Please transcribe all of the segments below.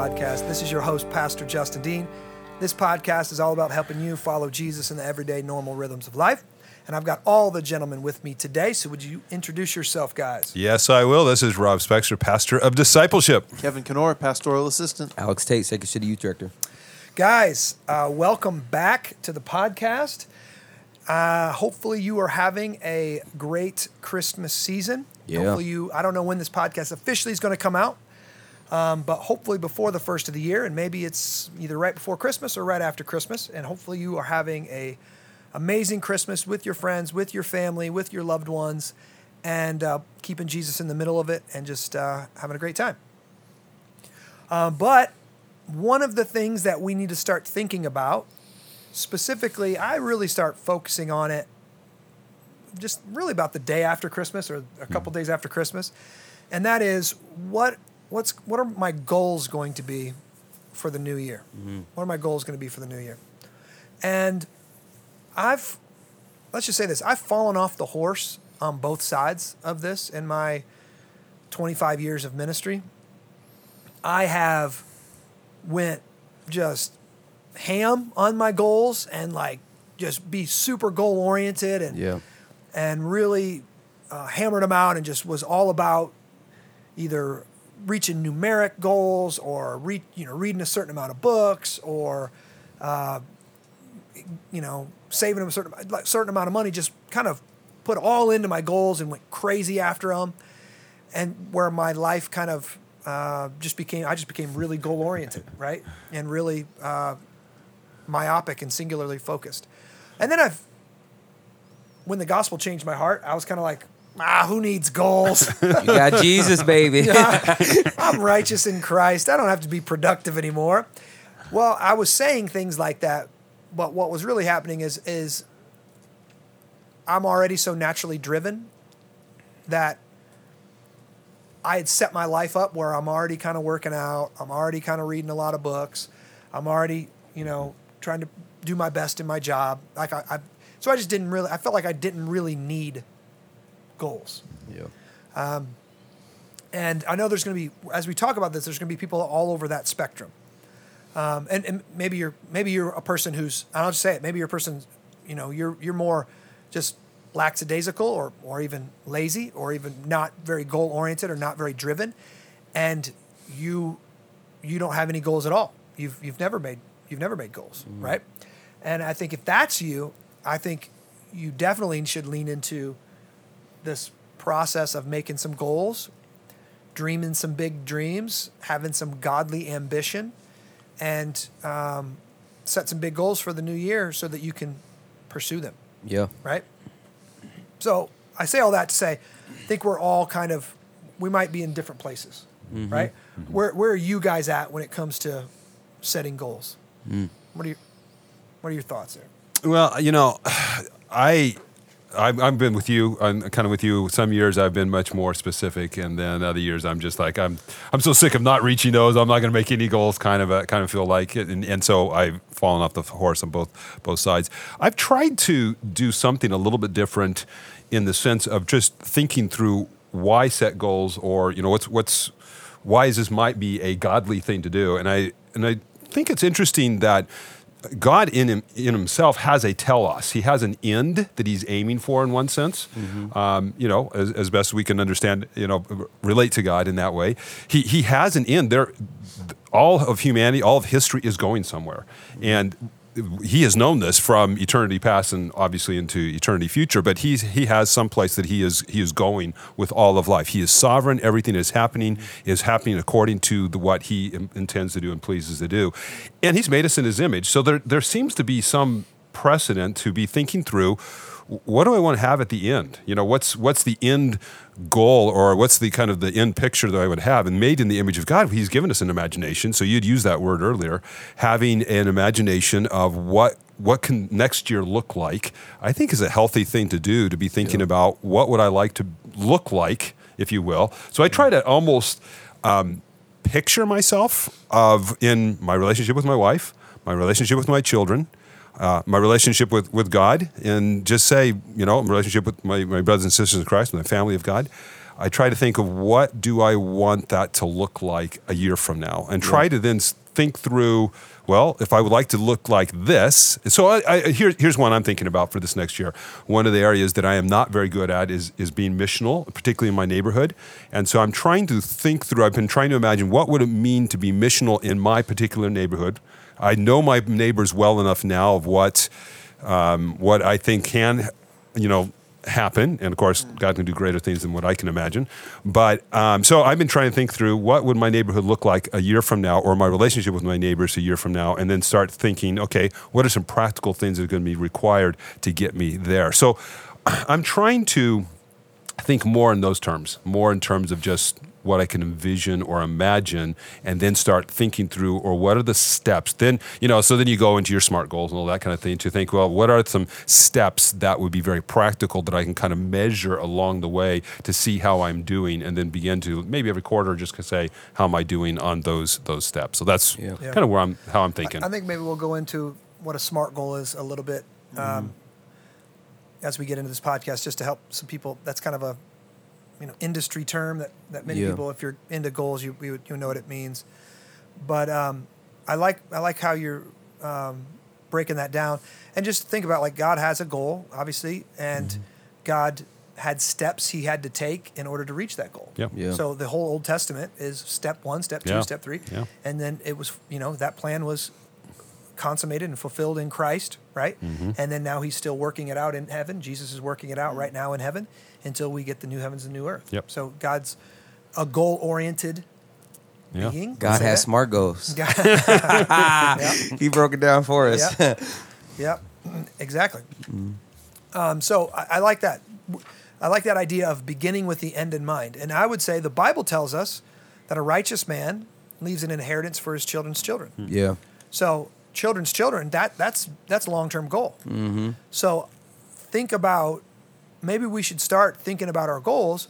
podcast. This is your host, Pastor Justin Dean. This podcast is all about helping you follow Jesus in the everyday normal rhythms of life. And I've got all the gentlemen with me today. So, would you introduce yourself, guys? Yes, I will. This is Rob Spexter, pastor of discipleship. Kevin Kenora, pastoral assistant. Alex Tate, Sacred City Youth Director. Guys, uh, welcome back to the podcast. Uh, hopefully, you are having a great Christmas season. Yeah. Hopefully, you, I don't know when this podcast officially is going to come out, um, but hopefully before the first of the year, and maybe it's either right before Christmas or right after Christmas. And hopefully, you are having a amazing Christmas with your friends, with your family, with your loved ones, and uh, keeping Jesus in the middle of it and just uh, having a great time. Uh, but one of the things that we need to start thinking about, specifically, I really start focusing on it just really about the day after Christmas or a couple days after Christmas, and that is what what's what are my goals going to be for the new year? What are my goals going to be for the new year? And I've let's just say this: I've fallen off the horse on both sides of this in my 25 years of ministry. I have went just ham on my goals and like just be super goal oriented and Yeah. and really uh, hammered them out and just was all about either reaching numeric goals or re- you know reading a certain amount of books or uh, you know saving a certain like certain amount of money just kind of put all into my goals and went crazy after them and where my life kind of uh, just became I just became really goal oriented right? And really uh, myopic and singularly focused. And then I've when the gospel changed my heart, I was kind of like, ah, who needs goals? You got Jesus, baby. I'm righteous in Christ. I don't have to be productive anymore. Well, I was saying things like that, but what was really happening is is I'm already so naturally driven that I had set my life up where I'm already kind of working out. I'm already kind of reading a lot of books. I'm already, you know, trying to do my best in my job. Like I, I so I just didn't really. I felt like I didn't really need goals. yeah. And I know there's going to be, as we talk about this, there's going to be people all over that spectrum. Um, and, and maybe you're maybe you're a person who's I'll just say it. Maybe you're a person, you know, you're you're more just lackadaisical or or even lazy or even not very goal oriented or not very driven, and you you don't have any goals at all. You've you've never made you've never made goals, right? And I think if that's you, I think you definitely should lean into this process of making some goals, dreaming some big dreams, having some godly ambition, and um, set some big goals for the new year so that you can pursue them, Yeah. right? So I say all that to say, I think we're all kind of, we might be in different places, mm-hmm. right? Mm-hmm. Where, where are you guys at when it comes to setting goals? Mm. What are your, what are your thoughts there? Well, you know, I. I've, I've been with you, I'm kind of with you. Some years I've been much more specific, and then other years I'm just like I'm. I'm so sick of not reaching those. I'm not going to make any goals. Kind of, uh, kind of feel like it, and, and so I've fallen off the horse on both both sides. I've tried to do something a little bit different, in the sense of just thinking through why set goals, or you know, what's what's why is this might be a godly thing to do, and I and I think it's interesting that God in him, in himself has a telos. He has an end that he's aiming for in one sense. Um, you know, as, as best we can understand, you know, relate to God in that way. He he has an end. There, all of humanity, all of history is going somewhere, and he has known this from eternity past and obviously into eternity future. But he's he has some place that he is he is going with all of life. He is sovereign. Everything is happening is happening according to the, what he in- intends to do and pleases to do, and he's made us in his image. So there there seems to be some precedent to be thinking through. What do I want to have at the end? You know, what's what's the end goal or what's the kind of the end picture that I would have? And made in the image of God, He's given us an imagination. So you'd use that word earlier, having an imagination of what what can next year look like. I think is a healthy thing to do to be thinking about what would I like to look like, if you will. So I try to almost um, picture myself of in my relationship with my wife, my relationship with my children, uh, my relationship with, with God, and just say, you know, my relationship with my, my brothers and sisters in Christ, my family of God. I try to think of what do I want that to look like a year from now, and try to then think through. Well, if I would like to look like this, so I, I, here, here's one I'm thinking about for this next year. One of the areas that I am not very good at is is being missional, particularly in my neighborhood, and so I'm trying to think through. I've been trying to imagine what would it mean to be missional in my particular neighborhood. I know my neighbors well enough now of what um, what I think can, you know, happen. And of course, God can do greater things than what I can imagine. But um, so I've been trying to think through what would my neighborhood look like a year from now, or my relationship with my neighbors a year from now, and then start thinking, okay, what are some practical things that are going to be required to get me there? So I'm trying to think more in those terms, more in terms of just what I can envision or imagine, and then start thinking through, or what are the steps? Then, you know, so then you go into your SMART goals and all that kind of thing to think, well, what are some steps that would be very practical that I can kind of measure along the way to see how I'm doing, and then begin to maybe every quarter just to say, how am I doing on those those steps? So that's Yeah. Yeah. kind of where I'm, how I'm thinking. I think maybe we'll go into what a smart goal is a little bit um, as we get into this podcast, just to help some people. That's kind of a you know industry term that, that many Yeah. people, if you're into goals, you you, you know what it means. But um, I like I like how you're um, breaking that down, and just think about like God has a goal, obviously, and God had steps He had to take in order to reach that goal. Yep. Yeah. So the whole Old Testament is step one, step two, Yeah. step three, Yeah. and then it was you know that plan was consummated and fulfilled in Christ, right? Mm-hmm. And then now he's still working it out in heaven. Jesus is working it out right now in heaven until we get the new heavens and new earth. Yep. So God's a goal oriented Yeah. being. God has that. smart goals. God- yeah. he broke it down for us. Yeah. Yep. Exactly. Um, so I, I like that. I like that idea of beginning with the end in mind. And I would say the Bible tells us that a righteous man leaves an inheritance for his children's children. yeah. So children's children, that that's that's a long term goal. Mm-hmm. So think about maybe we should start thinking about our goals.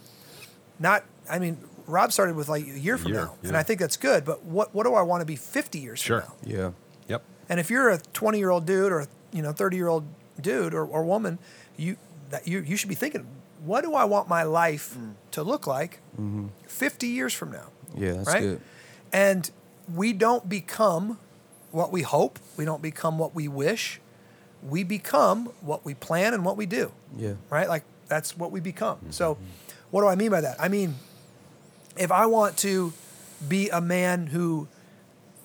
Not, I mean, Rob started with like a year from year, now, and. I think that's good. But what what do I want to be fifty years Sure. from now? Yeah. Yep. And if you're a twenty year old dude or you know thirty year old dude or, or woman, you that you you should be thinking, what do I want my life mm. to look like mm-hmm. fifty years from now? Yeah, that's right? good. And we don't become what we hope. We don't become what we wish. We become what we plan and what we do. Yeah. Right? Like that's what we become. Mm-hmm. So, what do I mean by that? I mean, if I want to be a man who,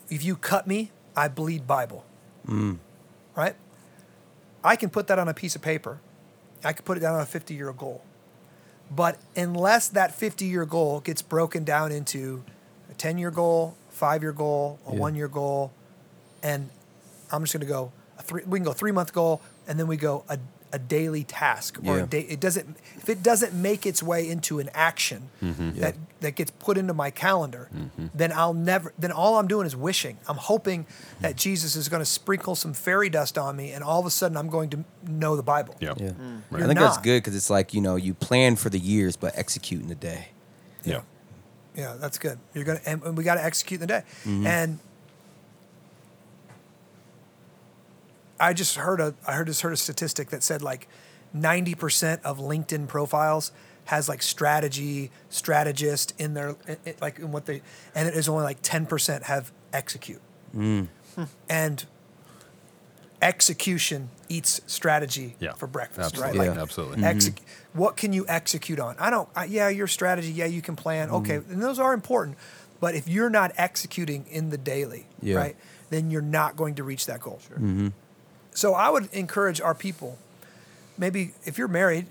if you cut me, I bleed Bible. Mm. Right? I can put that on a piece of paper. I could put it down on a 50 year goal. But unless that 50 year goal gets broken down into a 10 year goal, five year goal, a Yeah. one year goal, and I'm just going to go three, we can go three month goal and then we go a, a daily task or Yeah. a day. It doesn't, if it doesn't make its way into an action mm-hmm. that, that gets put into my calendar, mm-hmm. then I'll never, then all I'm doing is wishing. I'm hoping that Jesus is going to sprinkle some fairy dust on me and all of a sudden I'm going to know the Bible. Yep. Yeah. Mm. You're I think that's good because it's like, you know, you plan for the years, but execute in the day. Yeah. Yeah, that's good. You're gonna, and and we got to execute in the day. Mm-hmm. And I just heard a, I heard just heard a statistic that said like, ninety percent of LinkedIn profiles has like strategy, strategist in their, i- i- like in what they, and it is only like ten percent have execute. Mm. And execution eats strategy Yeah. for breakfast, Absolutely. right? Yeah. Like, Absolutely. Exec- What can you execute on? I don't. I, yeah, your strategy. Yeah, you can plan. Mm-hmm. Okay, and those are important. But if you're not executing in the daily, Yeah. right, then you're not going to reach that goal. Mm-hmm. So I would encourage our people. Maybe if you're married,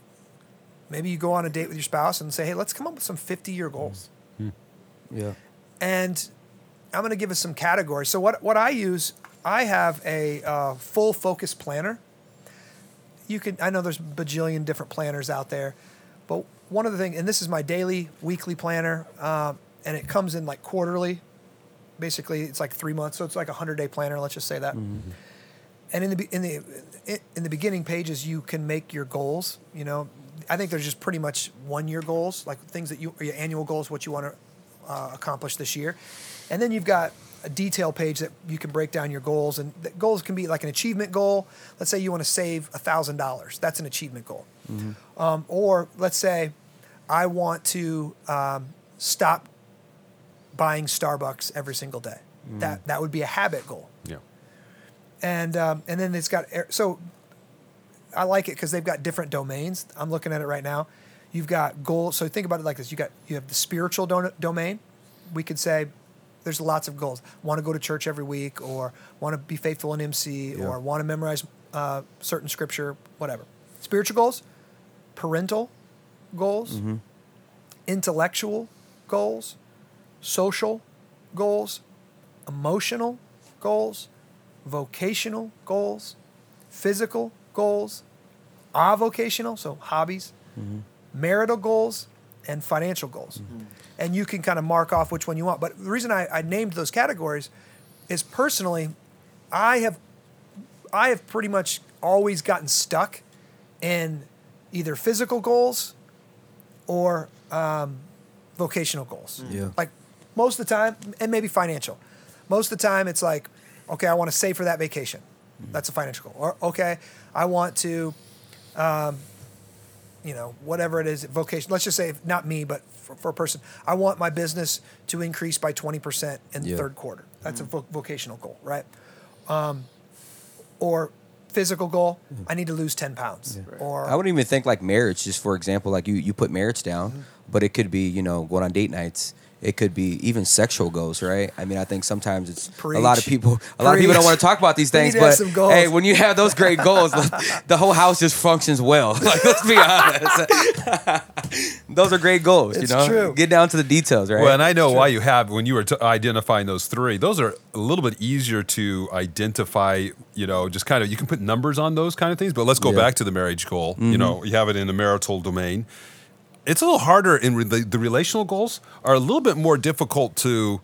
maybe you go on a date with your spouse and say, "Hey, let's come up with some 50 year goals." Yeah. and I'm going to give us some categories. So what what I use, I have a uh, full focus planner. You can I know there's bajillion different planners out there, but one of the things, and this is my daily, weekly planner, um, and it comes in like quarterly. Basically, it's like three months, so it's like a hundred day planner. Let's just say that. And in the in the in the beginning pages, you can make your goals. You know, I think there's just pretty much one year goals, like things that you your annual goals, what you want to uh, accomplish this year, and then you've got a detail page that you can break down your goals. And the goals can be like an achievement goal. Let's say you want to save thousand dollars. That's an achievement goal. Um, or let's say I want to um, stop buying Starbucks every single day. That that would be a habit goal. Yeah. And um, and then it's got so I like it because they've got different domains. I'm looking at it right now. You've got goals. So think about it like this: you got you have the spiritual don- domain. We could say there's lots of goals. Want to go to church every week, or want to be faithful in MC, Yeah. or want to memorize uh, certain scripture, whatever. Spiritual goals, parental goals, intellectual goals, social goals, emotional goals, vocational goals, physical goals, avocational, so hobbies, mm-hmm. marital goals, and financial goals. Mm-hmm. And you can kind of mark off which one you want. But the reason I, I named those categories is personally, I have I have pretty much always gotten stuck in either physical goals or um, vocational goals. Mm. Yeah. Like most of the time, and maybe financial. Most of the time, it's like, okay, I want to save for that vacation. That's a financial goal. Or okay, I want to, um, you know, whatever it is, vocation. Let's just say not me, but for, for a person, I want my business to increase by twenty percent in the Yeah. third quarter. That's a vo- vocational goal, right? Um, or physical goal, I need to lose ten pounds. Or I wouldn't even think like marriage, just for example, like you, you put marriage down, Mm-hmm. but it could be, you know, going on date nights. It could be even sexual goals, right? I mean, I think sometimes it's a lot of people. A lot of people don't want to talk about these things, need to have but hey, when you have those great goals, the whole house just functions well. Like, let's be honest. those are great goals, It's you know. true. Get down to the details, right? Well, and I know why you have when you were t- identifying those three. Those are a little bit easier to identify. You know, just kind of you can put numbers on those kind of things. But let's go Yeah. back to the marriage goal. You mm-hmm. know, you have it in the marital domain. It's a little harder in re- the, the relational goals are a little bit more difficult to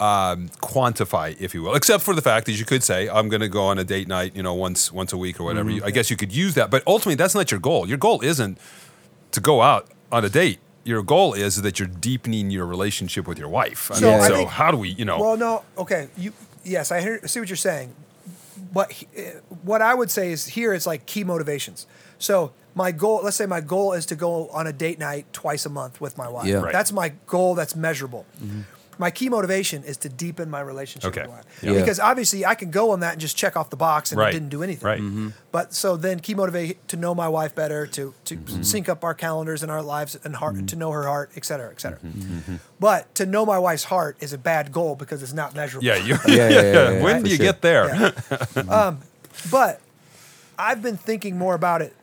um, quantify, if you will, except for the fact that you could say, "I'm going to go on a date night," you know, once once a week or whatever. You, I guess you could use that, but ultimately, that's not your goal. Your goal isn't to go out on a date. Your goal is that you're deepening your relationship with your wife. I So mean, I so think- how do we, you know? Well, no, okay. You yes, I hear, see what you're saying, but he- eh, what I would say is here, it's like key motivations. So my goal, let's say my goal is to go on a date night twice a month with my wife. Yeah. Right. That's my goal. That's measurable. Mm-hmm. My key motivation is to deepen my relationship Okay. with my wife. Yeah. Yeah. Because obviously I can go on that and just check off the box and Right. it didn't do anything. Right. Mm-hmm. But so then key motivate to know my wife better, to to mm-hmm. sync up our calendars and our lives and heart, to know her heart, et cetera, et cetera. But to know my wife's heart is a bad goal because it's not measurable. yeah, you, Yeah, yeah, yeah, yeah, when for do you sure. get there? Yeah. Um, but I've been thinking more about it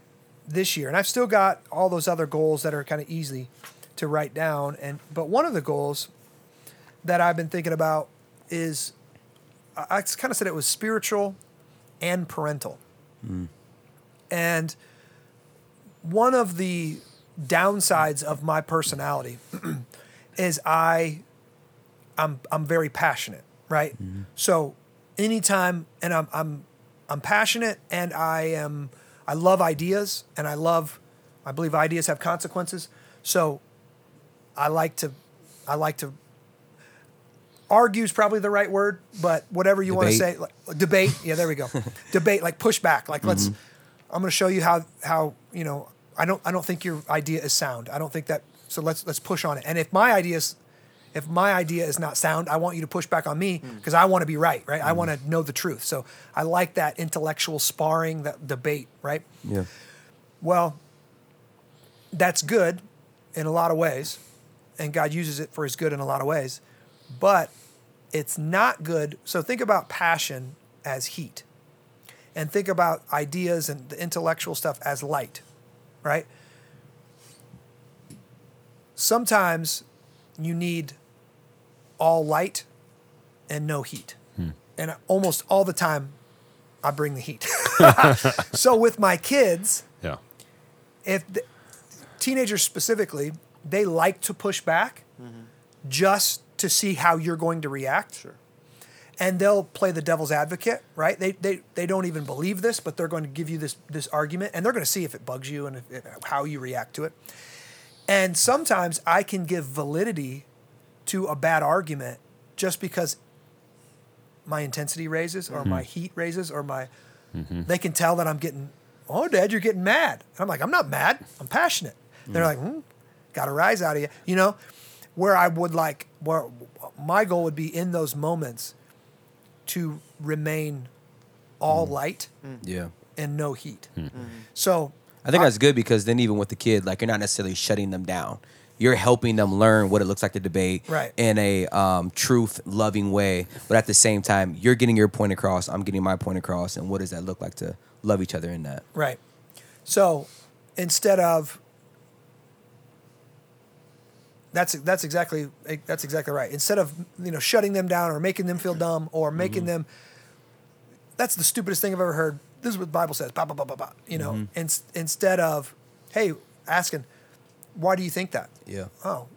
this year, and I've still got all those other goals that are kind of easy to write down. And but one of the goals that I've been thinking about is I, kind of said it was spiritual and parental. Hmm. And one of the downsides of my personality is I I'm I'm very passionate, right? Mm-hmm. So anytime and I'm I'm I'm passionate and I am I love ideas and I love I believe ideas have consequences. So I like to I like to argue is probably the right word, but whatever you want to say, like, debate. Yeah, there we go. debate, like push back. Like let's. Mm-hmm. I'm going to show you how how you know. I don't I don't think your idea is sound. I don't think that. So let's let's push on it. And if my ideas, if my idea is not sound, I want you to push back on me hmm. because I want to be right. Right. I hmm. want to know the truth. So I like that intellectual sparring, that debate. Right. yeah. Well, that's good in a lot of ways, and God uses it for His good in a lot of ways, but it's not good. So think about passion as heat, and think about ideas and the intellectual stuff as light, right? Sometimes you need all light and no heat. And almost all the time, I bring the heat. so with my kids, yeah. if the, teenagers specifically, they like to push back just to see how you're going to react. Sure. And they'll play the devil's advocate, right? They, they, they don't even believe this, but they're going to give you this, this argument and they're going to see if it bugs you and if, if, how you react to it. And sometimes I can give validity to a bad argument just because my intensity raises or my mm-hmm. heat raises or my mm-hmm. they can tell that I'm getting oh dad you're getting mad and I'm like I'm not mad I'm passionate they're mm. like hmm. got a rise out of you. You know, where I would like where my goal would be in those moments to remain all mm. light mm. Yeah. and no heat. So I think that's good because then even with the kid, like you're not necessarily shutting them down. You're helping them learn what it looks like to debate Right. in a um, truth loving way, but at the same time, you're getting your point across. I'm getting my point across, and what does that look like to love each other in that? Right. So instead of that's that's exactly that's exactly right. Instead of you know shutting them down or making them feel dumb or making them that's the stupidest thing I've ever heard. This is what the Bible says. Blah, blah, blah, blah, blah. You know, in, instead of hey asking why do you think that? Yeah. Oh,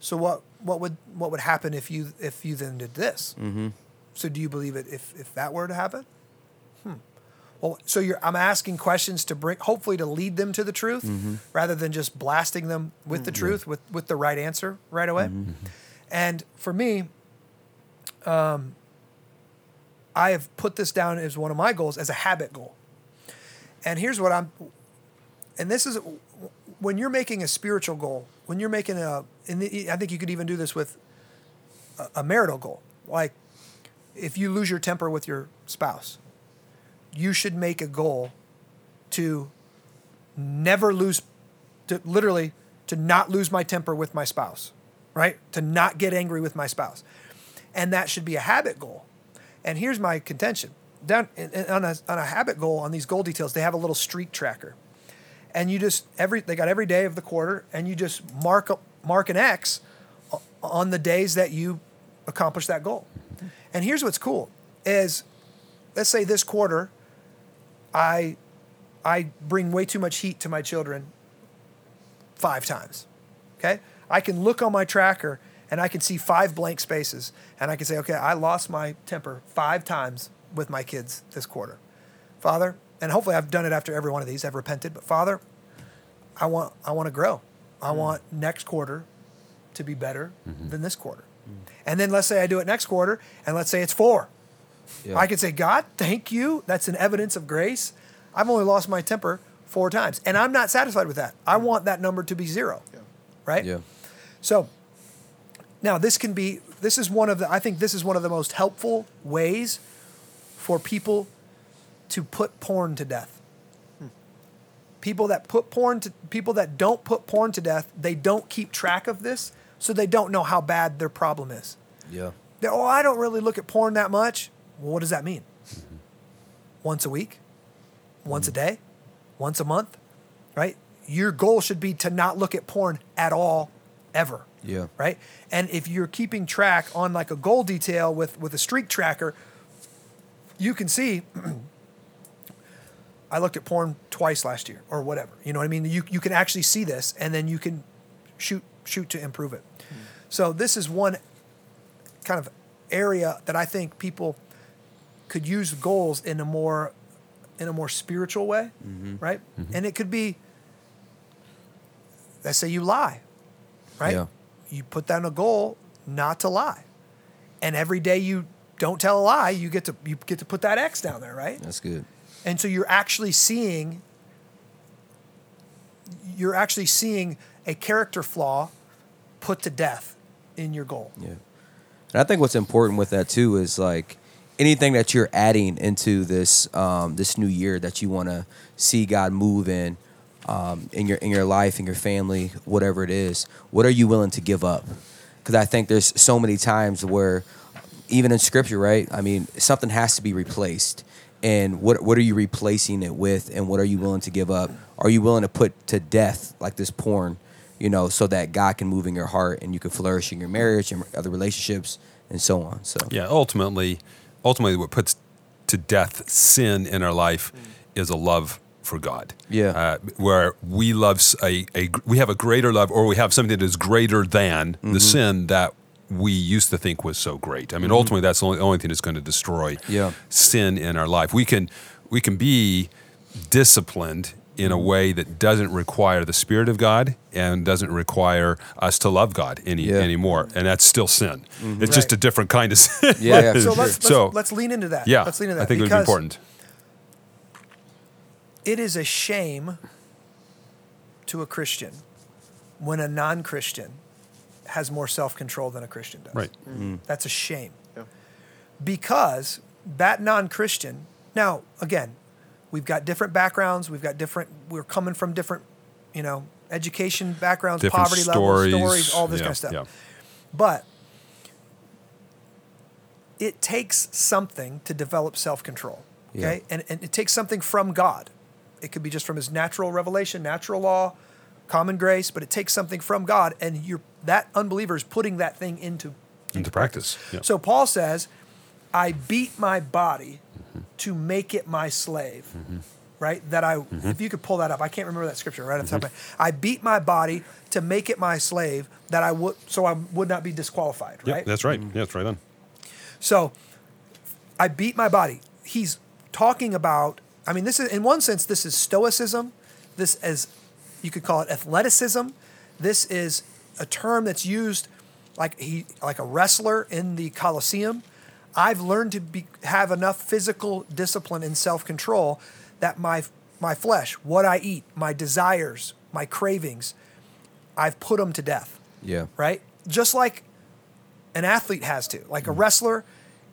so what what would what would happen if you if you then did this? Mm-hmm. So do you believe it if if that were to happen? Hmm. Well, so you're I'm asking questions to bring hopefully to lead them to the truth rather than just blasting them with the truth with with the right answer right away. And for me, um, I have put this down as one of my goals as a habit goal. And here's what I'm and this is when you're making a spiritual goal, when you're making a, and I think you could even do this with a, a marital goal. Like, if you lose your temper with your spouse, you should make a goal to never lose, to literally to not lose my temper with my spouse, right? To not get angry with my spouse, and that should be a habit goal. And here's my contention: down on a on a habit goal on these goal details, they have a little streak tracker and you just every they got every day of the quarter and you just mark mark an X on the days that you accomplish that goal. And here's what's cool is let's say this quarter I I bring way too much heat to my children 5 times. Okay? I can look on my tracker and I can see five blank spaces and I can say okay, I lost my temper 5 times with my kids this quarter. Father, and hopefully I've done it after every one of these. I've repented, but Father, I want I want to grow. I mm. want next quarter to be better mm-hmm. than this quarter. And then let's say I do it next quarter, and let's say it's four. Yeah. I can say, God, thank you. That's an evidence of grace. I've only lost my temper four times, and I'm not satisfied with that. I mm. want that number to be zero. Right? Yeah. So now this can be this is one of the I think this is one of the most helpful ways for people to put porn to death. People that put porn to people that don't put porn to death, they don't keep track of this, so they don't know how bad their problem is. Yeah. They're, oh, I don't really look at porn that much. Well, what does that mean? Once a week? Once a mm-hmm. day? Once a month? Right? Your goal should be to not look at porn at all, ever. Yeah. Right? And if you're keeping track on like a goal detail with, with a streak tracker, you can see I looked at porn twice last year or whatever. You know what I mean? You, you can actually see this and then you can shoot shoot to improve it. Hmm. So this is one kind of area that I think people could use goals in a more in a more spiritual way, mm-hmm. right? Mm-hmm. And it could be let's say you lie, right? Yeah. You put down a goal not to lie. And every day you don't tell a lie, you get to you get to put that X down there, right? That's good. And so you're actually seeing you're actually seeing a character flaw put to death in your goal. Yeah. And I think what's important with that too is like anything that you're adding into this um, this new year that you want to see God move in um, in your in your life, in your family, whatever it is. What are you willing to give up? Because I think there's so many times where even in scripture, right? I mean, something has to be replaced. And what what are you replacing it with and what are you willing to give up? Are you willing to put to death like this porn, you know, so that God can move in your heart and you can flourish in your marriage and other relationships and so on. So Yeah, ultimately, ultimately, what puts to death sin in our life is a love for God. Yeah. uh, where we love a, a we have a greater love, or we have something that is greater than Mm-hmm. the sin that we used to think was so great. I mean, ultimately, that's the only, only thing that's going to destroy Mm-hmm. Yeah. sin in our life. We can we can be disciplined in Mm-hmm. a way that doesn't require the spirit of God and doesn't require us to love God any Yeah. anymore, and that's still sin. It's just a different kind of sin. Yeah, yeah, so let's, let's, So- let's lean into that. yeah, let's lean into that I think it important. It is a shame to a Christian when a non-Christian has more self-control than a Christian does. Right. Mm. Mm. That's a shame Yeah. because that non-Christian. Now, again, we've got different backgrounds. We've got different. We're coming from different, you know, education backgrounds, Different poverty stories. levels, stories, all this Yeah, kind of stuff. yeah. But it takes something to develop self-control. Okay, Yeah. and, and it takes something from God. It could be just from His natural revelation, natural law, common grace, but it takes something from God, and you're that unbeliever is putting that thing into Into practice. Yeah. so Paul says, I beat my body to make it my slave. Mm-hmm. Right? That I, mm-hmm. if you could pull that up, I can't remember that scripture right off the top of my mm-hmm. I beat my body to make it my slave that I would, so I would not be disqualified. Right? that's right. Yeah, that's right on. So I beat my body. He's talking about, I mean, this is, in one sense, this is stoicism. This is, you could call it athleticism. This is a term that's used like he, like a wrestler in the Colosseum. I've learned to be, have enough physical discipline and self control that my, my flesh, what I eat, my desires, my cravings, I've put them to death Yeah. right? Just like an athlete has to. Like a mm. wrestler,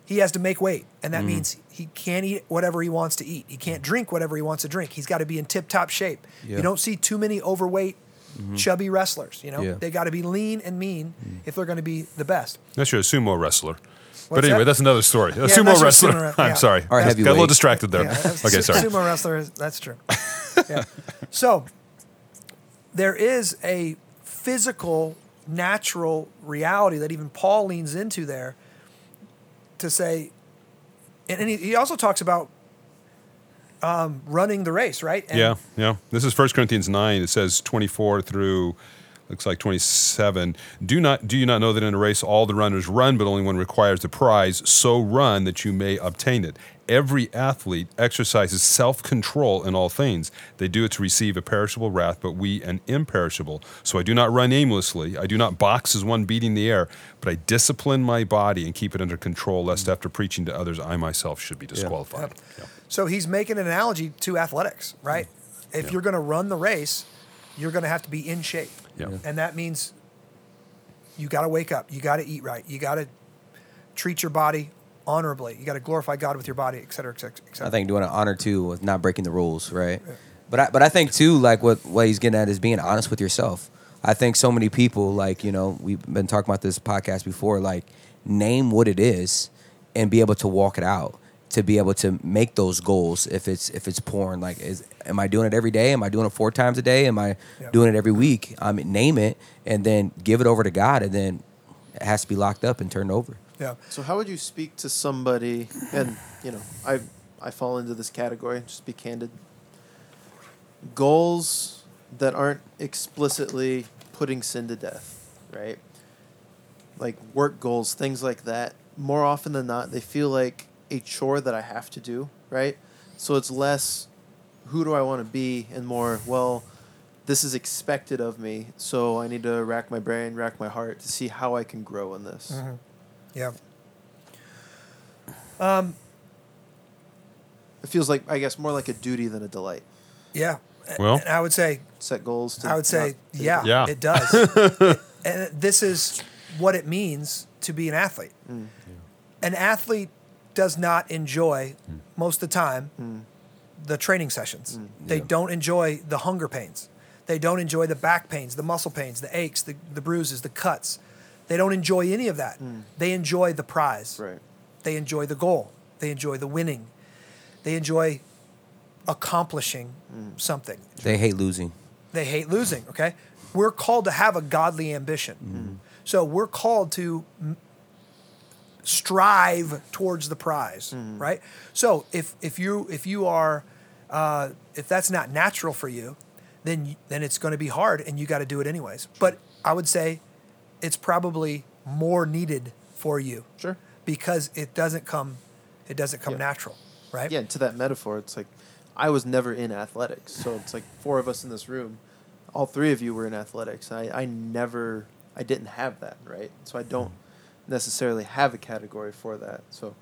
he has to make weight, and that mm. means he can't eat whatever he wants to eat. He can't drink whatever he wants to drink. He's got to be in tip-top shape. Yeah. You don't see too many overweight, mm-hmm. chubby wrestlers. You know, Yeah. they got to be lean and mean mm. if they're going to be the best. That's your sumo wrestler. but anyway, that? that's another story. A Yeah, sumo wrestler. sumo re- I'm yeah. sorry. Or Got a little distracted there. Yeah, okay, su- sorry. Sumo wrestler, is- that's true. yeah. So there is a physical, natural reality that even Paul leans into there to say, and, and he, he also talks about um, running the race, right? And Yeah, yeah. This is 1 Corinthians 9. It says 24 through looks like 27. Do not do you not know that in a race all the runners run but only one requires the prize, so run that you may obtain it. Every athlete exercises self-control in all things. They do it to receive a perishable wrath, but we an imperishable. So I do not run aimlessly. I do not box as one beating the air, but I discipline my body and keep it under control lest after preaching to others I myself should be disqualified. Yeah. So he's making an analogy to athletics, right? Mm-hmm. If Yeah. you're going to run the race, you're going to have to be in shape. Yeah. Yeah. And that means you got to wake up. You got to eat right. You got to treat your body honorably. You got to glorify God with your body, et cetera, et cetera, et cetera. I think doing an honor too with not breaking the rules, right? But I, but I think too, like what what he's getting at is being honest with yourself. I think so many people, like you know, we've been talking about this podcast before, like name what it is and be able to walk it out, to be able to make those goals. If it's if it's porn, like is am I doing it every day? Am I doing it four times a day? Am I Yeah. doing it every week? I mean, name it and then give it over to God, and then it has to be locked up and turned over. Yeah. So how would you speak to somebody and you know, I I fall into this category, just be candid. Goals that aren't explicitly putting sin to death, right? Like work goals, things like that. More often than not, they feel like a chore that I have to do, right? So it's less who do I want to be and more, well, this is expected of me, so I need to rack my brain, rack my heart to see how I can grow in this. Mhm. Yeah. Um, it feels like I guess more like a duty than a delight. Yeah. Well- and I would say Set goals. To I would say, not yeah, it. Yeah. it does. and this is what it means to be an athlete. Mm. An athlete does not enjoy, mm. most of the time, mm. the training sessions. They Yeah. don't enjoy the hunger pains. They don't enjoy the back pains, the muscle pains, the aches, the, the bruises, the cuts. They don't enjoy any of that. Mm. They enjoy the prize. Right. They enjoy the goal. They enjoy the winning. They enjoy accomplishing mm. something. They hate losing. They hate losing, okay? We're called to have a godly ambition. Mm. So we're called to m- strive towards the prize, right? So if if you if you are uh, if that's not natural for you, then then it's going to be hard and you got to do it anyways. But I would say it's probably more needed for you Sure. because it doesn't come it doesn't come Yeah. natural, right? Yeah. To that metaphor, it's like I was never in athletics, so it's like four of us in this room. All three of you were in athletics. I, I never, I didn't have that, right? So I don't necessarily have a category for that. So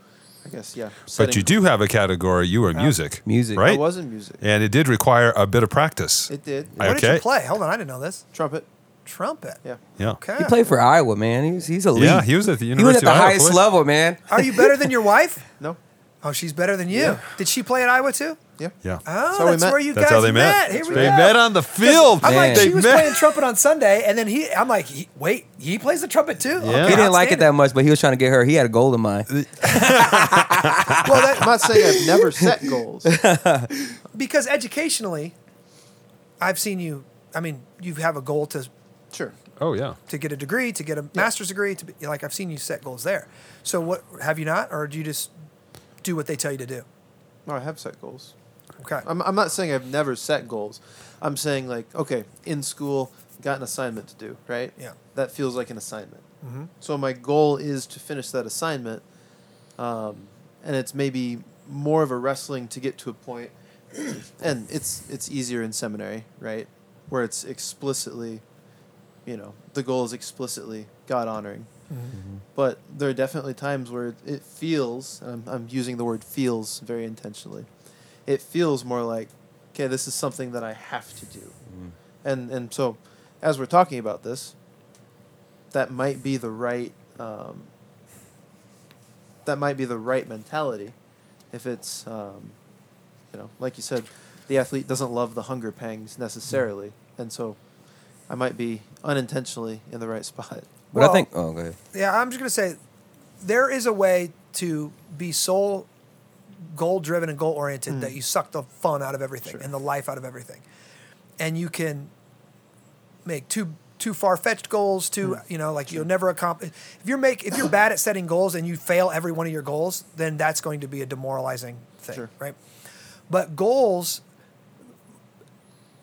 I guess, yeah. But you do have a category. You were music. Music. I Right? was in music. And it did require a bit of practice. It did. I- What did you play? Hold on, I didn't know this. Trumpet. Trumpet. Yeah. Yeah. Okay. He played for Iowa, man. He's he's elite. Yeah, he was at the He was at the of highest boys. level, man. Are you better than your wife? No. Oh, she's better than you. Yeah. Did she play at Iowa too? Yeah. Yeah. Oh, how we that's where you That's guys how they met. Here we they go. met on the field. I'm like, she They was met. playing trumpet on Sunday, and then he, I'm like, he, wait, he plays the trumpet too? Yeah. He didn't like it that much, but he was trying to get her. He had a goal in mind. Well, that, I'm not I've never set goals. because educationally, I've seen you. I mean, you have a goal to Sure. Oh yeah. to get a degree, to get a master's degree. To be, like, I've seen you set goals there. So, what have you not, or do you just do what they tell you to do? No, I have set goals. Okay. I'm, I'm not saying I've never set goals. I'm saying like, okay, in school, got an assignment to do, right? Yeah. That feels like an assignment. Mhm. So my goal is to finish that assignment, um, and it's maybe more of a wrestling to get to a point, and it's it's easier in seminary, right, where it's explicitly, you know, the goal is explicitly God honoring. But there are definitely times where it, feels, and I'm, I'm using the word feels very intentionally, it feels more like, okay, this is something that I have to do. And, and so, as we're talking about this, that might be the right, um, that might be the right mentality if it's, um, you know, like you said, the athlete doesn't love the hunger pangs necessarily. And so, I might be unintentionally in the right spot. But Well- I think, oh, go ahead. Yeah, I'm just gonna say there is a way to be so goal driven and goal oriented that hmm. you suck the fun out of everything Sure. and the life out of everything, and you can make too too far fetched goals. Too hmm. you know like you'll never accomplish. If you're make if you're bad at setting goals and you fail every one of your goals, then that's going to be a demoralizing thing, Sure. right? But goals.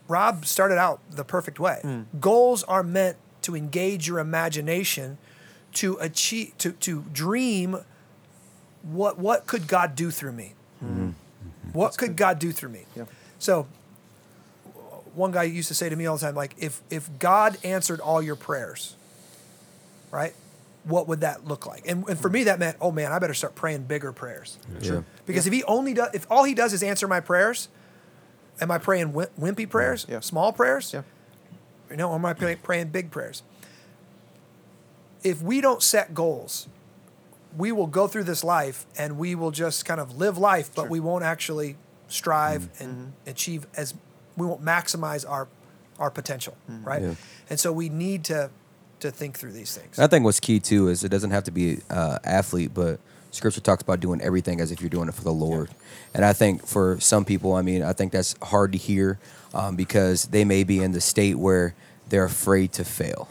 Rob started out the perfect way. Goals are meant to engage your imagination to achieve to, to dream what what could God do through me? Mm-hmm. What could God do through me? Yeah. So one guy used to say to me all the time, like, if if God answered all your prayers, right, what would that look like? And, and for me, that meant, oh man, I better start praying bigger prayers. Sure. Because if he only does, if all he does is answer my prayers, am I praying wimpy prayers, Yeah. small prayers? Yeah. You know, or am I pray- praying big prayers? If we don't set goals, we will go through this life and we will just kind of live life, but Sure. we won't actually strive Mm-hmm. and achieve as we won't maximize our our potential, right? Yeah. And so we need to to think through these things. I think what's key too is it doesn't have to be uh, athlete, but Scripture talks about doing everything as if you're doing it for the Lord. And I think for some people, I mean, I think that's hard to hear um, because they may be in the state where they're afraid to fail.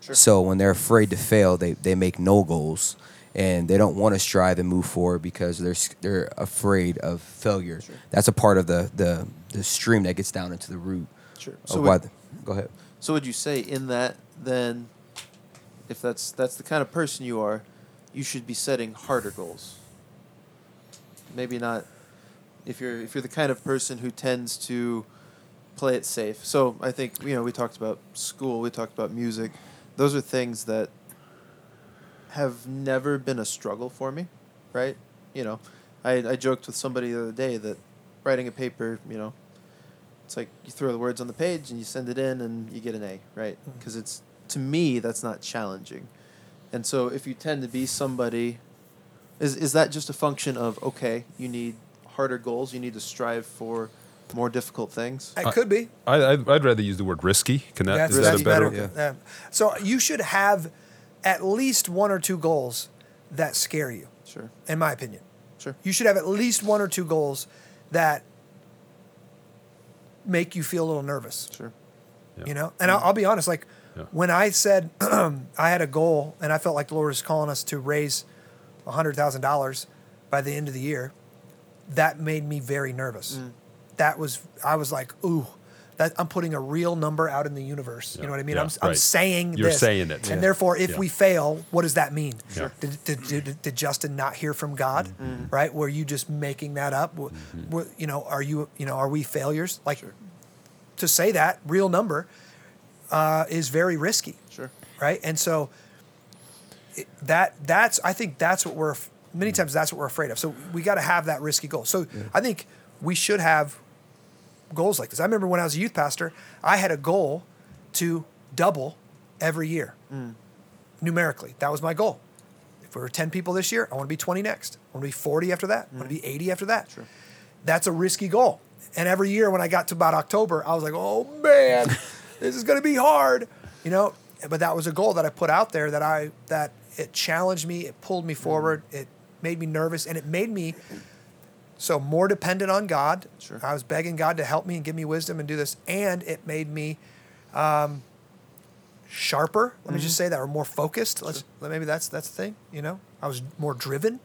So when they're afraid to fail, they, they make no goals and they don't want to strive and move forward because they're they're afraid of failure. That's a part of the, the the stream that gets down into the root. Sure. So would, the- go ahead. so would you say in that then, if that's that's the kind of person you are, you should be setting harder goals. Maybe not. If you're if you're the kind of person who tends to play it safe. So I think you know we talked about school, we talked about music. Those are things that have never been a struggle for me, right? You know, I I joked with somebody the other day that writing a paper, you know, it's like you throw the words on the page and you send it in and you get an A, right? Mm. Because it's to me that's not challenging. And so if you tend to be somebody is is that just a function of okay, you need harder goals, you need to strive for more difficult things? It could be. I, I'd, I'd rather use the word risky. Can that, That's, is that a better? better. Yeah. So you should have at least one or two goals that scare you, Sure. in my opinion. Sure. You should have at least one or two goals that make you feel a little nervous. Sure. Yeah. You know, and I'll, I'll be honest. Like Yeah. when I said I had a goal, and I felt like the Lord was calling us to raise hundred thousand dollars by the end of the year, that made me very nervous. Mm. That was I was like, ooh. That I'm putting a real number out in the universe. You know what I mean? Yeah, I'm, I'm right. saying You're this. saying it. And Yeah. therefore, if Yeah. we fail, what does that mean? Sure. Did, did, did, did Justin not hear from God? Mm-hmm. Mm-hmm. Right? Were you just making that up? Were- mm-hmm. were- you know, are you you know are we failures? Like to say that real number uh, is very risky, Sure. right? And so it, that that's I think that's what we're many times that's what we're afraid of. So we got to have that risky goal. So I think we should have goals like this. I remember when I was a youth pastor, I had a goal to double every year, numerically. That was my goal. If we were 10 people this year, I want to be 20 next. I want to be 40 after that. I want to be 80 after that. Sure. That's a risky goal. And every year when I got to about October, I was like, oh man, this is going to be hard. You know, but that was a goal that I put out there that I, that it challenged me, it pulled me forward, it made me nervous, and it made me so more dependent on God. Sure. I was begging God to help me and give me wisdom and do this, and it made me um, sharper. Let me just say that, or more focused. Let's maybe that's that's the thing. You know, I was more driven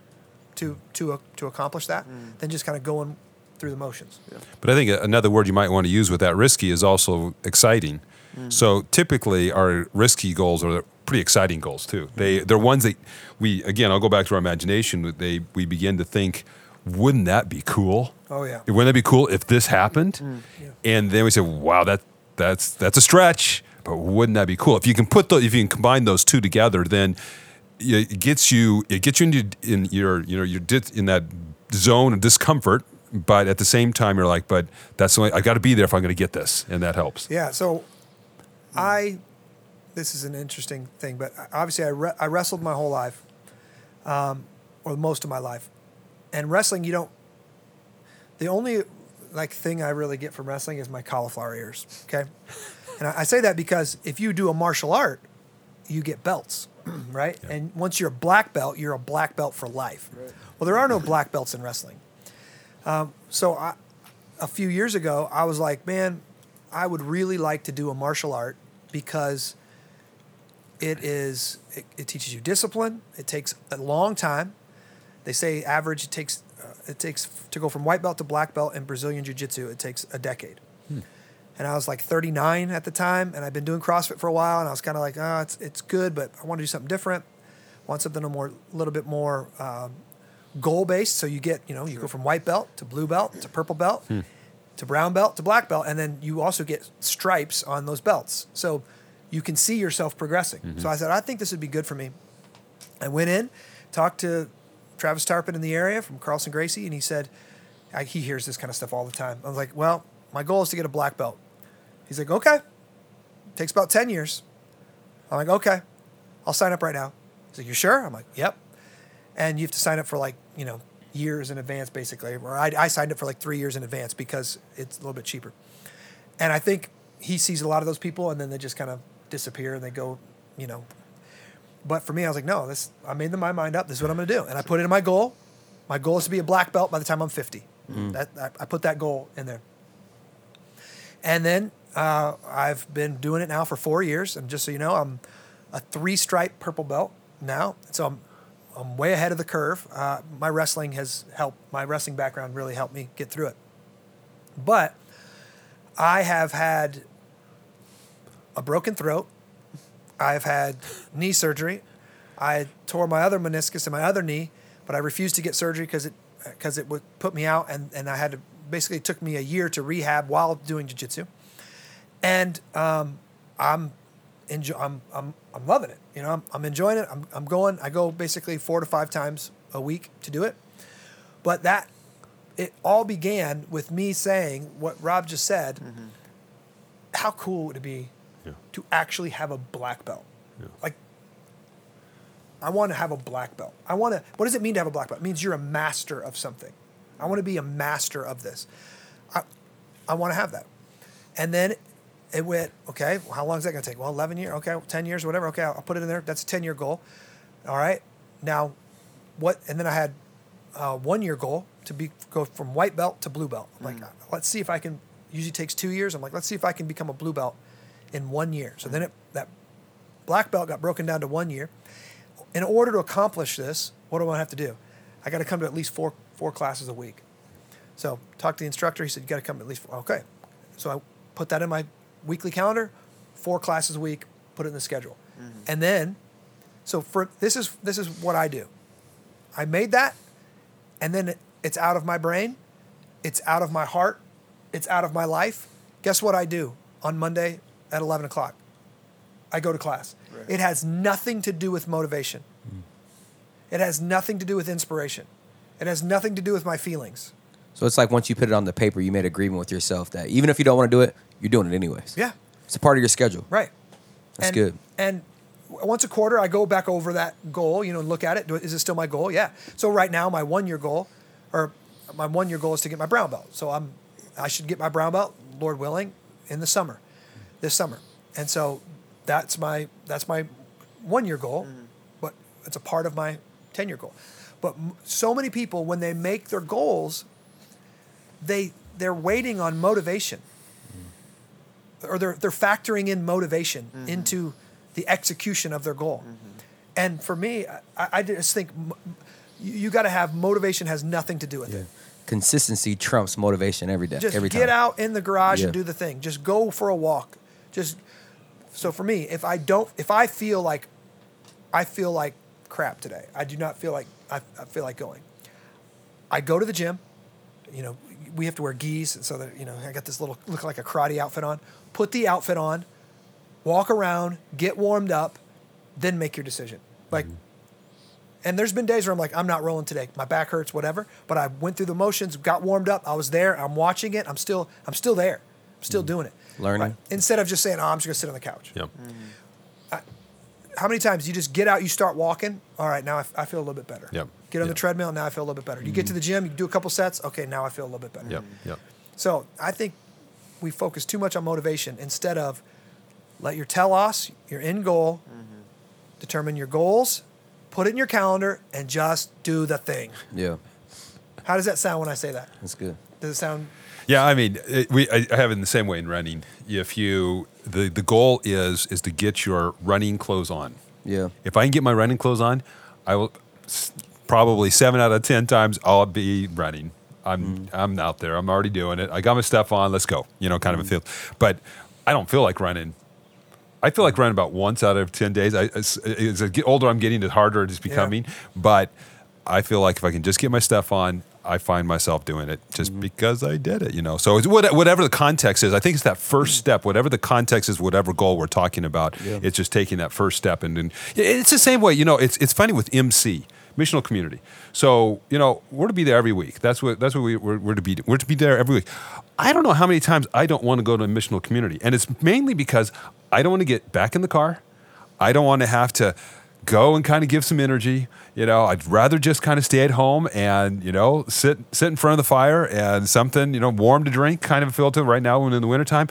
to to uh, to accomplish that than just kind of going through the motions. But I think another word you might want to use with that risky is also exciting. Mm. So typically, our risky goals are pretty exciting goals too. They mm. they're ones that we again. I'll go back to our imagination. They we begin to think, wouldn't that be cool? Oh yeah. Wouldn't that be cool if this happened? Mm. And then we say, wow, that that's that's a stretch, but wouldn't that be cool? If you can put those, if you can combine those two together, then it gets you it gets you into in your you know you're in that zone of discomfort. But at the same time, you're like, but that's the only, I got to be there if I'm going to get this, and that helps. Yeah. So, I, this is an interesting thing, but obviously I, re- I wrestled my whole life, um, or most of my life, and wrestling you don't. The only like thing I really get from wrestling is my cauliflower ears. Okay, and I, I say that because if you do a martial art, you get belts, right? And once you're a black belt, you're a black belt for life. Well, there are no black belts in wrestling. Um, so I, a few years ago, I was like, man, I would really like to do a martial art because it is it, it teaches you discipline. It takes a long time. They say average it takes uh, it takes to go from white belt to black belt in Brazilian Jiu Jitsu. It takes a decade. And I was like 39 at the time, and I've been doing CrossFit for a while, and I was kind of like, oh, it's it's good, but I want to do something different. want something a more, a little bit more um, goal based. So you get, you know, you go from white belt to blue belt to purple belt hmm. to brown belt to black belt, and then you also get stripes on those belts. So you can see yourself progressing. So mm-hmm. I said, I think this would be good for me. I went in, talked to Travis Tarpon in the area from Carlson Gracie, and he said, I, he hears this kind of stuff all the time. I was like, well, my goal is to get a black belt. He's like, okay. Takes about 10 years. I'm like, okay. I'll sign up right now. He's like, you sure? I'm like, yep. And you have to sign up for like, you know, years in advance, basically. Or I, I signed up for like three years in advance because it's a little bit cheaper. And I think he sees a lot of those people and then they just kind of disappear and they go, you know. But for me, I was like, no, this I made my mind up. This is what I'm going to do. And I put it in my goal. My goal is to be a black belt by the time I'm 50. That I, I put that goal in there. And then uh, I've been doing it now for four years. And just so you know, I'm a three stripe purple belt now. So I'm, I'm way ahead of the curve. Uh, my wrestling has helped, my wrestling background really helped me get through it. But I have had a broken throat. I've had knee surgery. I tore my other meniscus in my other knee, but I refused to get surgery because it because it would put me out, and, and I had to basically took me a year to rehab while doing jiu-jitsu. And um, I'm enjoy I'm, I'm I'm loving it. You know, I'm, I'm enjoying it. I'm, I'm going. I go basically four to five times a week to do it. But that it all began with me saying what Rob just said. Mm-hmm. How cool would it be Yeah. to actually have a black belt? Like, I want to have a black belt. I want to. What does it mean to have a black belt? It means you're a master of something. I want to be a master of this. I, I want to have that. And then it went, okay, well, how long is that going to take? Well, 11 years, okay, 10 years, whatever. Okay, I'll, I'll put it in there. That's a 10 year goal. All right. Now, what? And then I had a one year goal to be go from white belt to blue belt. I'm like, mm. let's see if I can. Usually takes two years. I'm like, let's see if I can become a blue belt in one year. So then it that black belt got broken down to one year. In order to accomplish this, what do I have to do? I got to come to at least four four classes a week. So talk to the instructor. He said you got to come at least. Four. Okay, so I put that in my weekly calendar, four classes a week. Put it in the schedule, and then, so for this is this is what I do. I made that, and then it, it's out of my brain, it's out of my heart, it's out of my life. Guess what I do on Monday at eleven o'clock? I go to class. Right. It has nothing to do with motivation. Mm. It has nothing to do with inspiration. It has nothing to do with my feelings. So it's like once you put it on the paper, you made agreement with yourself that even if you don't want to do it, you're doing it anyways. Yeah, It's a part of your schedule. right. That's and, good. And once a quarter, I go back over that goal, you know, and look at it. Is it still my goal? Yeah. So right now, my one year goal, or my one year goal is to get my brown belt. So I'm, I should get my brown belt, Lord willing, in the summer, this summer. And so that's my that's my one year goal, mm-hmm. but it's a part of my ten year goal. But m- so many people, when they make their goals, they they're waiting on motivation or they're they're factoring in motivation mm-hmm. into the execution of their goal. Mm-hmm. And for me, I, I just think m- you, you got to have motivation has nothing to do with it. Consistency trumps motivation every day. Just every get time. out in the garage Yeah. and do the thing. Just go for a walk. Just so for me, if I don't, if I feel like I feel like crap today, I do not feel like I, I feel like going. I go to the gym. You know, we have to wear gis, so that you know I got this little look like a karate outfit on. Put the outfit on, walk around, get warmed up, then make your decision. Like, mm-hmm. and there's been days where I'm like, I'm not rolling today. My back hurts, whatever. But I went through the motions, got warmed up. I was there. I'm watching it. I'm still, I'm still there. I'm still mm-hmm. doing it. Learning. Instead of just saying, oh, I'm just gonna sit on the couch. Yep. Mm-hmm. How many times you just get out, you start walking? All right, now I, f- I feel a little bit better. Yep. Get on the treadmill. Now I feel a little bit better. You get to the gym, you do a couple sets. Okay, now I feel a little bit better. Yep. Yep. So I think we focus too much on motivation instead of let your telos, your end goal, determine your goals, put it in your calendar, and just do the thing. Yeah, How does that sound when I say that? that's good. Does it sound? Yeah, I mean, it, we I I have it in the same way in running. If you the the goal is is to get your running clothes on. Yeah, If I can get my running clothes on, I will probably seven out of ten times I'll be running. I'm mm. I'm out there. I'm already doing it. I got my stuff on. Let's go. You know, kind of a mm. feel. But I don't feel like running. I feel like mm. running about once out of ten days. I, as, as I get older, I'm getting it harder it is becoming. But I feel like if I can just get my stuff on, I find myself doing it just mm-hmm. because I did it. You know. So it's what, whatever the context is. I think it's that first step. Whatever the context is, whatever goal we're talking about, Yeah. it's just taking that first step. And, and it's the same way. You know, it's it's funny with MC missional community. So you know, we're to be there every week. That's what that's what we, we're, we're to be. We're to be there every week. I don't know how many times I don't want to go to a missional community, and it's mainly because I don't want to get back in the car. I don't want to have to go and kind of give some energy. You know, I'd rather just kind of stay at home and you know sit sit in front of the fire and something you know warm to drink, kind of a feel to right now when in the wintertime.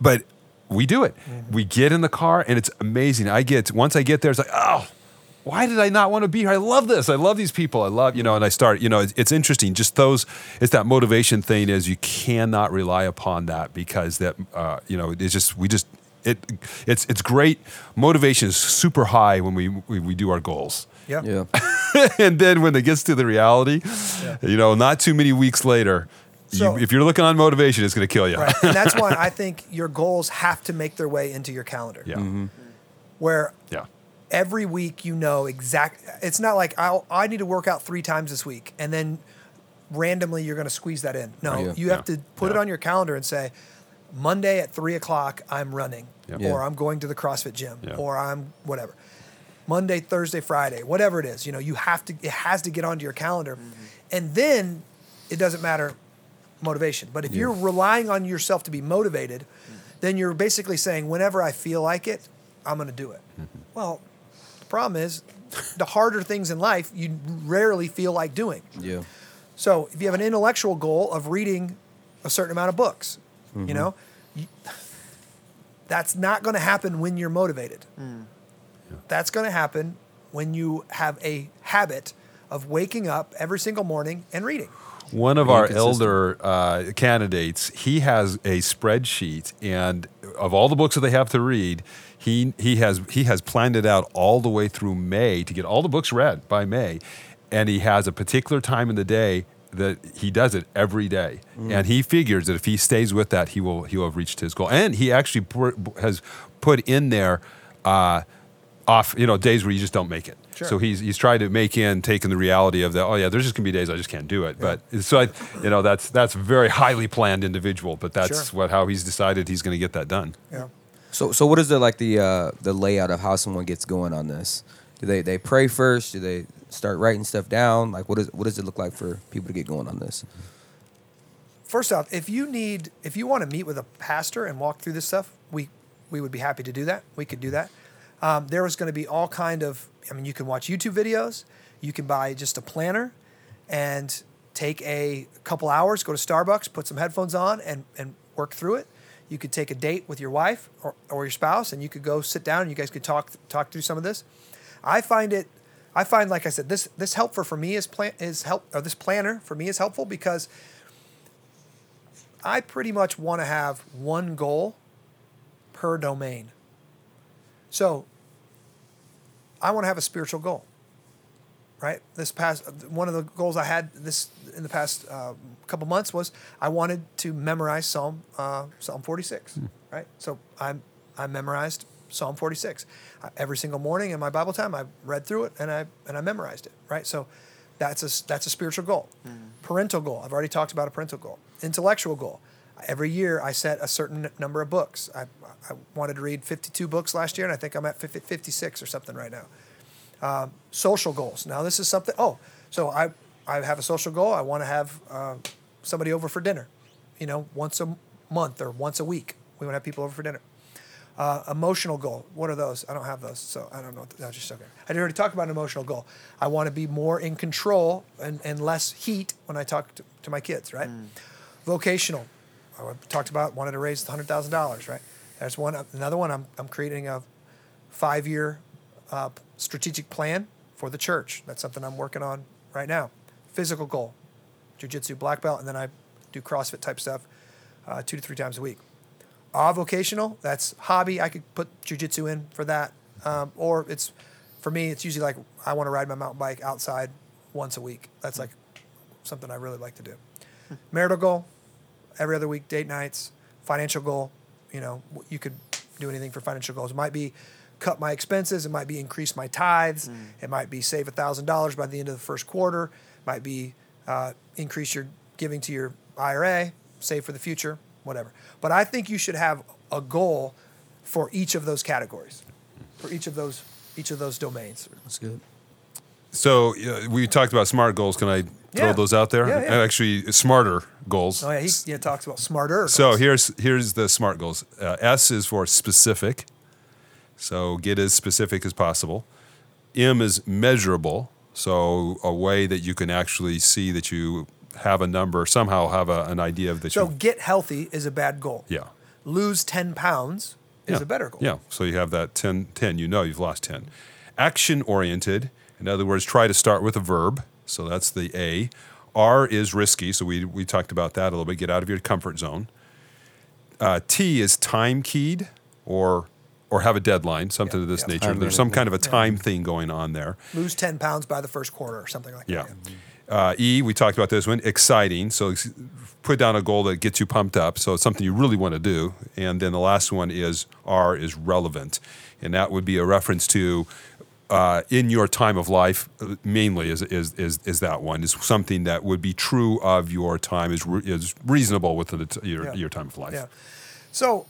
But we do it. Mm-hmm. We get in the car and it's amazing. I get once I get there, it's like oh. Why did I not want to be here? I love this. I love these people. I love, you know, and I start, you know, it's, it's interesting. Just those, it's that motivation thing is you cannot rely upon that because that, uh, you know, it's just, we just, it, it's, it's great. Motivation is super high when we, we, we do our goals. Yeah. yeah, and then when it gets to the reality, you know, not too many weeks later, So- you, if you're looking on motivation, it's going to kill you. Right. and that's why I think your goals have to make their way into your calendar. Yeah. Where Yeah. Every week you know exact. It's not like I I need to work out three times this week, and then randomly you're going to squeeze that in. No, Yeah. you have Yeah. to put it on your calendar and say, Monday at three o'clock I'm running, Yeah. Yeah. or I'm going to the CrossFit gym, Yeah. or I'm whatever. Monday, Thursday, Friday, whatever it is, you know, you have to. It has to get onto your calendar, mm-hmm. and then it doesn't matter motivation. But if you're relying on yourself to be motivated, mm-hmm. then you're basically saying, whenever I feel like it, I'm going to do it. Mm-hmm. Well, the problem is, the harder things in life you rarely feel like doing. yeah, So if you have an intellectual goal of reading a certain amount of books, Mm-hmm. you know, you, that's not going to happen when you're motivated. That's going to happen when you have a habit of waking up every single morning and reading. One of our elder uh, candidates, he has a spreadsheet, and of all the books that they have to read, he he has he has planned it out all the way through May to get all the books read by May, and he has a particular time in the day that he does it every day, and he figures that if he stays with that, he will he will have reached his goal, and he actually put, has put in there. Uh, off, you know, days where you just don't make it. Sure. So he's he's tried to make in taking the reality of that. Oh yeah, there's just gonna be days I just can't do it. But so I, you know, that's that's very highly planned individual. But that's Sure. what how he's decided he's gonna get that done. Yeah. So, so what is the like the uh, the layout of how someone gets going on this? Do they they pray first? Do they start writing stuff down? Like, what is what does it look like for people to get going on this? First off, if you need, if you want to meet with a pastor and walk through this stuff, we we would be happy to do that. We could do that. Um, there was going to be all kind of. I mean, you can watch YouTube videos. You can buy just a planner, and take a couple hours. Go to Starbucks, put some headphones on, and and work through it. You could take a date with your wife or, or your spouse, and you could go sit down. and You guys could talk talk through some of this. I find it. I find, like I said, this this helpful for me is plan is help or this planner for me is helpful because I pretty much want to have one goal per domain. So I want to have a spiritual goal. Right. This past one of the goals I had this in the past uh, couple months was I wanted to memorize Psalm uh, Psalm 46. Right. So I I memorized Psalm 46 Uh, every single morning in my Bible time. I read through it and I and I memorized it. Right. So that's a that's a spiritual goal. Parental goal. I've already talked about a parental goal. Intellectual goal. Every year I set a certain number of books. I, I wanted to read 52 books last year, and I think I'm at 50 56 or something right now. Um, social goals. Now this is something. Oh, so I I have a social goal. I want to have uh, somebody over for dinner. You know, once a month or once a week. We want to have people over for dinner. Uh, emotional goal. What are those? I don't have those, so I don't know. What no, just okay. I did already talked about an emotional goal. I want to be more in control and, and less heat when I talk to, to my kids, right? Vocational. I talked about wanted to raise hundred thousand dollars, right? There's one. Another one. I'm I'm creating a five year uh, strategic plan for the church. That's something I'm working on right now. Physical goal, jujitsu black belt, and then I do CrossFit type stuff uh, two to three times a week. Avocational, that's hobby. I could put jujitsu in for that, um, or it's for me. It's usually like I want to ride my mountain bike outside once a week. That's like something I really like to do. Marital goal, every other week, date nights. Financial goal, you know, you could do anything for financial goals. It might be cut my expenses. It might be increase my tithes. It might be save thousand dollars by the end of the first quarter. It might be uh, increase your giving to your IRA, save for the future, whatever. But I think you should have a goal for each of those categories, for each of those each of those domains. That's good. So uh, we talked about smart goals. Can I throw Yeah. those out there? Yeah, yeah. Actually, smarter goals. Oh yeah, he yeah, talks about smarter. So here's here's the smart goals. Uh, S is for specific. So get as specific as possible. M is measurable. So a way that you can actually see that you have a number, somehow have a, an idea of that you So get healthy is a bad goal. Yeah. Lose ten pounds is yeah. a better goal. Yeah. So you have that 10, 10, you know you've lost 10. Action oriented. In other words, try to start with a verb. So that's the A. R is risky. So we, we talked about that a little bit. Get out of your comfort zone. Uh, T is time keyed or or have a deadline, something Yeah, of this yeah. nature. Time There's some kind of a Yeah. time thing going on there. Lose ten pounds by the first quarter or something like Yeah. that. Uh, e, we talked about this one, exciting. So put down a goal that gets you pumped up. So it's something you really want to do. And then the last one is R is relevant. And that would be a reference to uh, in your time of life, mainly is, is, is, is that one, is something that would be true of your time, is, re- is reasonable within the t- your, Yeah. your time of life. Yeah. So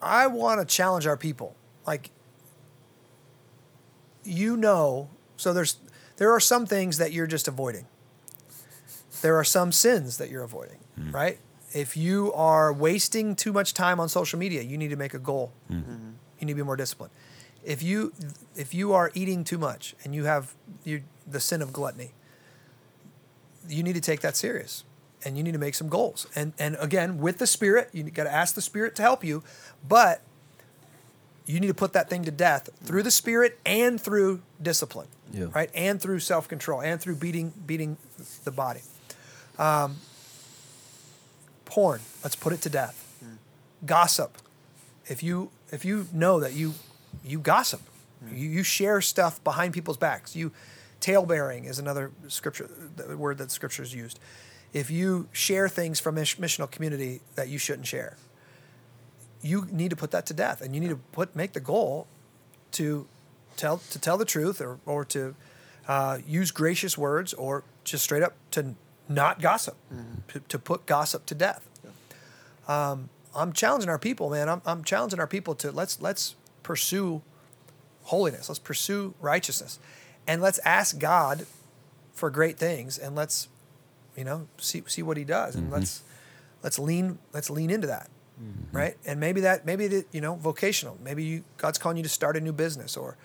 I want to challenge our people. Like you know, so there's there are some things that you're just avoiding. There are some sins that you're avoiding, right? If you are wasting too much time on social media, you need to make a goal. You need to be more disciplined. If you if you are eating too much and you have you, the sin of gluttony, you need to take that serious and you need to make some goals. And and again, with the spirit, you got to ask the spirit to help you, but you need to put that thing to death through the spirit and through discipline. Yeah. Right? And through self-control and through beating beating the body. Um, porn, let's put it to death. Gossip. If you if you know that you you gossip, you, you share stuff behind people's backs. You talebearing is another scripture the word that scripture is used. If you share things from miss- missional community that you shouldn't share, you need to put that to death, and you need to put make the goal to tell to tell the truth or or to uh, use gracious words or just straight up to not gossip, to, to put gossip to death. Um, I'm challenging our people, man. I'm, I'm challenging our people to let's let's pursue holiness. Let's pursue righteousness, and let's ask God for great things, and let's you know see see what He does, and mm-hmm. let's let's lean let's lean into that. Mm-hmm. right? And maybe that, maybe the, you know, vocational. Maybe you, God's calling you to start a new business or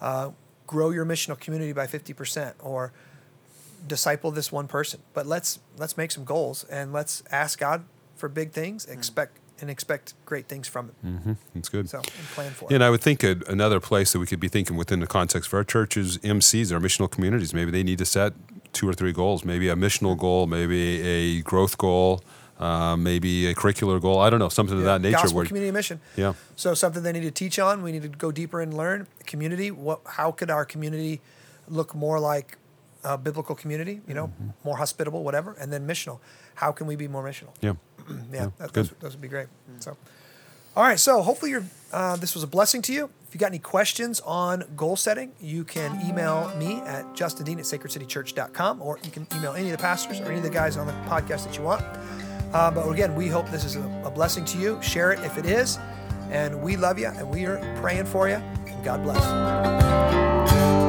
uh, grow your missional community by fifty percent or disciple this one person. But let's let's make some goals and let's ask God for big things. Mm. Expect and expect great things from Him. hmm That's good. So and plan for Yeah, it. and I would think a, another place that we could be thinking within the context for our churches, MCs, our missional communities, maybe they need to set two or three goals. Maybe a missional goal, maybe a growth goal, uh, maybe a curricular goal. I don't know, something of that nature. Gospel where, community mission. yeah, So something they need to teach on. We need to go deeper and learn. Community. What? How could our community look more like a biblical community? You know, Mm-hmm. more hospitable, whatever. And then missional. How can we be more missional? yeah. yeah, that, those, those would be great. So, all right. So hopefully you're, uh, this was a blessing to you. If you got any questions on goal setting, you can email me at justindean at sacredcitychurch.com or you can email any of the pastors or any of the guys on the podcast that you want. Uh, but again, we hope this is a, a blessing to you. Share it if it is. And we love you and we are praying for you. And God bless.